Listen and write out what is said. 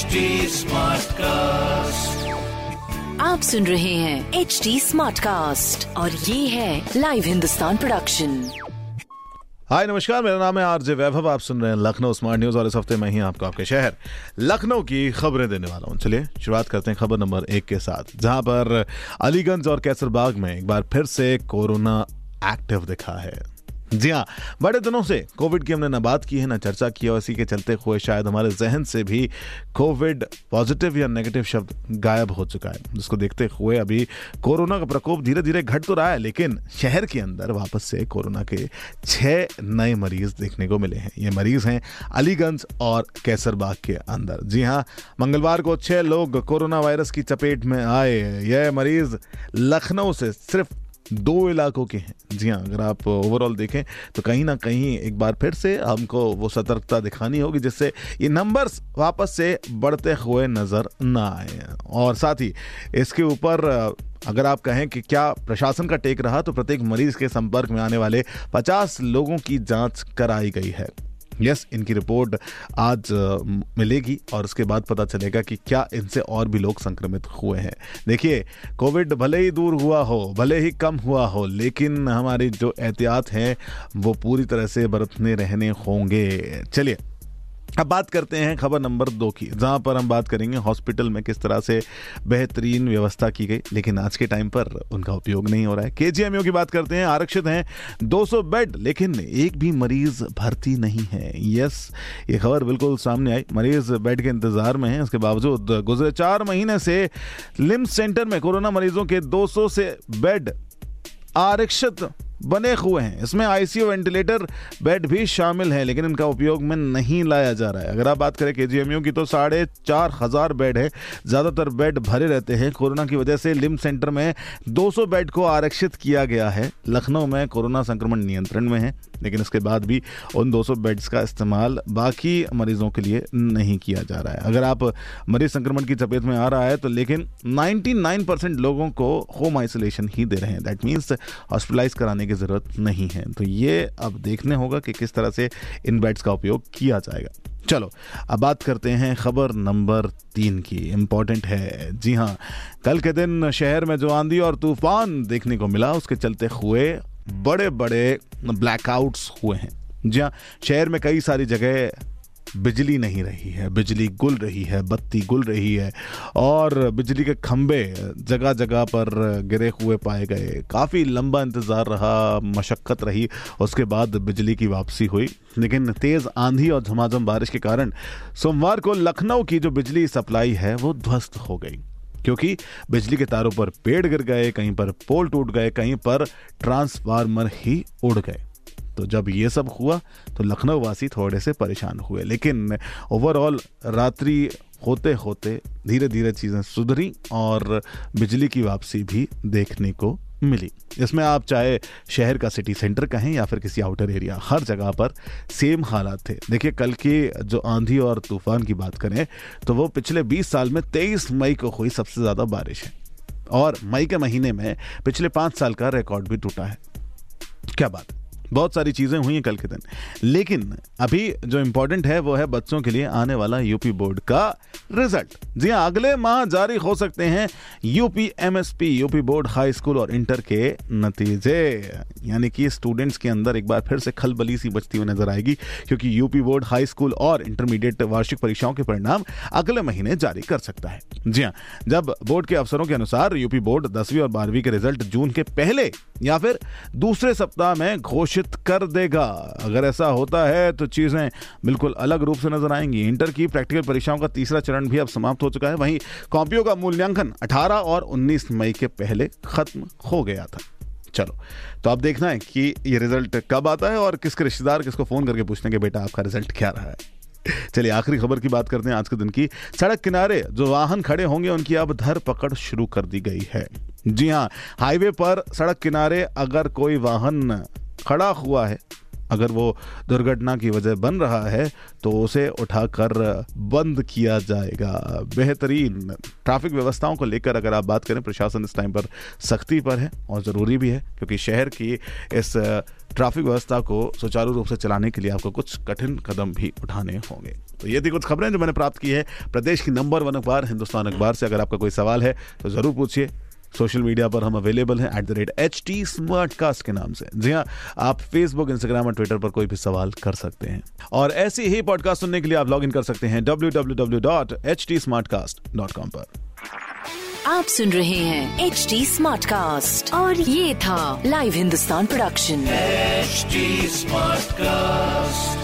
HD Smartcast. आप सुन रहे हैं एच डी स्मार्ट कास्ट और ये है लाइव हिंदुस्तान प्रोडक्शन हाय नमस्कार मेरा नाम है आरजे वैभव। आप सुन रहे हैं लखनऊ स्मार्ट न्यूज़ और इस हफ़्ते मैं ही आपको आपके शहर लखनऊ की खबरें देने वाला हूँ। चलिए शुरुआत करते हैं खबर नंबर एक के साथ जहाँ पर अलीगंज और कैसरबाग में एक बार फिर से कोरोना एक्टिव दिखा है। जी हाँ बड़े दिनों से कोविड की हमने ना बात की है, ना चर्चा की है, और इसी के चलते हुए शायद हमारे जहन से भी कोविड पॉजिटिव या नेगेटिव शब्द गायब हो चुका है। जिसको देखते हुए अभी कोरोना का प्रकोप धीरे धीरे घट तो रहा है, लेकिन शहर के अंदर वापस से कोरोना के छः नए मरीज़ देखने को मिले हैं। ये मरीज़ हैं अलीगंज और कैसरबाग के अंदर। जी हाँ मंगलवार को छः लोग कोरोना वायरस की चपेट में आए। यह मरीज़ लखनऊ से सिर्फ़ दो इलाकों के हैं। जी हाँ अगर आप ओवरऑल देखें तो कहीं ना कहीं एक बार फिर से हमको वो सतर्कता दिखानी होगी, जिससे ये नंबर्स वापस से बढ़ते हुए नज़र ना आए। और साथ ही, इसके ऊपर, अगर आप कहें कि क्या प्रशासन का टेक रहा तो प्रत्येक मरीज़ के संपर्क में आने वाले 50 लोगों की जाँच कराई गई है। यस, इनकी रिपोर्ट आज मिलेगी और उसके बाद पता चलेगा कि क्या इनसे और भी लोग संक्रमित हुए हैं। देखिए, कोविड भले ही दूर हुआ हो, भले ही कम हुआ हो, लेकिन हमारी जो एहतियात हैं, वो पूरी तरह से बरतने रहने होंगे। चलिए अब बात करते हैं खबर नंबर दो की, जहाँ पर हम बात करेंगे हॉस्पिटल में किस तरह से बेहतरीन व्यवस्था की गई, लेकिन आज के टाइम पर उनका उपयोग नहीं हो रहा है। केजीएमयू की बात करते हैं, आरक्षित हैं 200 बेड, लेकिन एक भी मरीज़ भर्ती नहीं है। यस, ये खबर बिल्कुल सामने आई। मरीज़ बेड के इंतज़ार में है उसके बावजूद गुजरे चार महीने से लिम्स सेंटर में कोरोना मरीजों के 200 से बेड आरक्षित बने हुए हैं। इसमें आईसीयू वेंटिलेटर बेड भी शामिल हैं, लेकिन इनका उपयोग में नहीं लाया जा रहा है। अगर आप बात करें केजीएमयू की तो साढ़े चार हज़ार बेड है। ज़्यादातर बेड भरे रहते हैं। कोरोना की वजह से लिम सेंटर में 200 बेड को आरक्षित किया गया है। लखनऊ में कोरोना संक्रमण नियंत्रण में है। लेकिन इसके बाद भी उन 200 बेड्स का इस्तेमाल बाकी मरीजों के लिए नहीं किया जा रहा है। अगर आप मरीज़ संक्रमण की चपेट में आ रहा है तो लेकिन 99 परसेंट लोगों को होम आइसोलेशन ही दे रहे हैं। दैट मीन्स हॉस्पिटलाइज कराने की ज़रूरत नहीं है। तो ये अब देखने होगा कि किस तरह से इन बेड्स का उपयोग किया जाएगा। चलो, अब बात करते हैं खबर नंबर तीन की। इम्पोर्टेंट है। जी हाँ कल के दिन शहर में जो आंधी और तूफ़ान देखने को मिला, उसके चलते हुए बड़े बड़े ब्लैकआउट्स हुए हैं। जी हाँ शहर में कई सारी जगह बिजली नहीं रही है, बिजली गुल रही है, बत्ती गुल रही है, और बिजली के खंभे जगह जगह पर गिरे हुए पाए गए। काफ़ी लंबा इंतज़ार रहा, मशक्क़त रही, उसके बाद बिजली की वापसी हुई। लेकिन तेज़ आंधी और झमाझम बारिश के कारण सोमवार को लखनऊ की जो बिजली सप्लाई है, वो ध्वस्त हो गई। क्योंकि बिजली के तारों पर पेड़ गिर गए, कहीं पर पोल टूट गए, कहीं पर ट्रांसफार्मर ही उड़ गए। तो जब ये सब हुआ तो लखनऊ वासी थोड़े से परेशान हुए। लेकिन ओवरऑल रात्रि होते होते धीरे धीरे चीज़ें सुधरी और बिजली की वापसी भी देखने को मिली। इसमें आप चाहे शहर का सिटी सेंटर कहें या फिर किसी आउटर एरिया हर जगह पर सेम हालात थे। देखिए, कल की जो आंधी और तूफ़ान की बात करें तो वो पिछले 20 साल में 23 मई को हुई सबसे ज़्यादा बारिश है। और मई के महीने में पिछले पाँच साल का रिकॉर्ड भी टूटा है। क्या बात है? बहुत सारी चीज़ें हुई हैं कल के दिन। लेकिन अभी जो इम्पोर्टेंट है, वो है बच्चों के लिए आने वाला यूपी बोर्ड का रिज़ल्ट जी हाँ अगले माह जारी हो सकते हैं UP MSP UP board high school और इंटर के नतीजे। यानी कि स्टूडेंट्स के अंदर एक बार फिर से खलबली सी बचती हुई नज़र आएगी, क्योंकि यूपी बोर्ड हाई स्कूल और इंटरमीडिएट वार्षिक परीक्षाओं के परिणाम अगले महीने जारी कर सकता है। जी हाँ जब बोर्ड के अफसरों के अनुसार यूपी बोर्ड दसवीं और बारहवीं के रिज़ल्ट जून के पहले या फिर दूसरे सप्ताह में घोषित कर देगा। अगर ऐसा होता है तो चीज़ें बिल्कुल अलग रूप से नज़र आएँगी। इंटर की प्रैक्टिकल परीक्षाओं का तीसरा चरण भी अब समाप्त हो चुका है। वहीं कॉपियों का मूल्यांकन 18 और 19 मई के पहले खत्म हो गया था। चलो तो अब देखना है कि ये रिज़ल्ट कब आता है और किसके रिश्तेदार किसको फ़ोन करके पूछते हैं कि, बेटा, आपका रिज़ल्ट क्या रहा है? चलिए, आखिरी खबर की बात करते हैं आज के दिन की। सड़क किनारे जो वाहन खड़े होंगे, उनकी अब धर पकड़ शुरू कर दी गई है। जी हाँ हाईवे पर सड़क किनारे अगर कोई वाहन खड़ा हुआ है, अगर वो दुर्घटना की वजह बन रहा है तो उसे उठाकर बंद किया जाएगा। बेहतरीन ट्रैफ़िक व्यवस्थाओं को लेकर अगर आप बात करें, प्रशासन इस टाइम पर सख्ती पर है और ज़रूरी भी है, क्योंकि शहर की इस ट्रैफ़िक व्यवस्था को सुचारू रूप से चलाने के लिए आपको कुछ कठिन कदम भी उठाने होंगे। तो ये थी कुछ खबरें जो मैंने प्राप्त की है। प्रदेश की नंबर वन अखबार, हिंदुस्तान अखबार से अगर आपका कोई सवाल है तो ज़रूर पूछिए। सोशल मीडिया पर हम अवेलेबल हैं at the rate H T smart cast के नाम से। जी हाँ आप फेसबुक इंस्टाग्राम और ट्विटर पर कोई भी सवाल कर सकते हैं। और ऐसे ही पॉडकास्ट सुनने के लिए आप लॉग इन कर सकते हैं W W W dot H T smart cast dot com पर। आप सुन रहे हैं एच टी स्मार्ट कास्ट और ये था live Hindustan production smart Smartcast.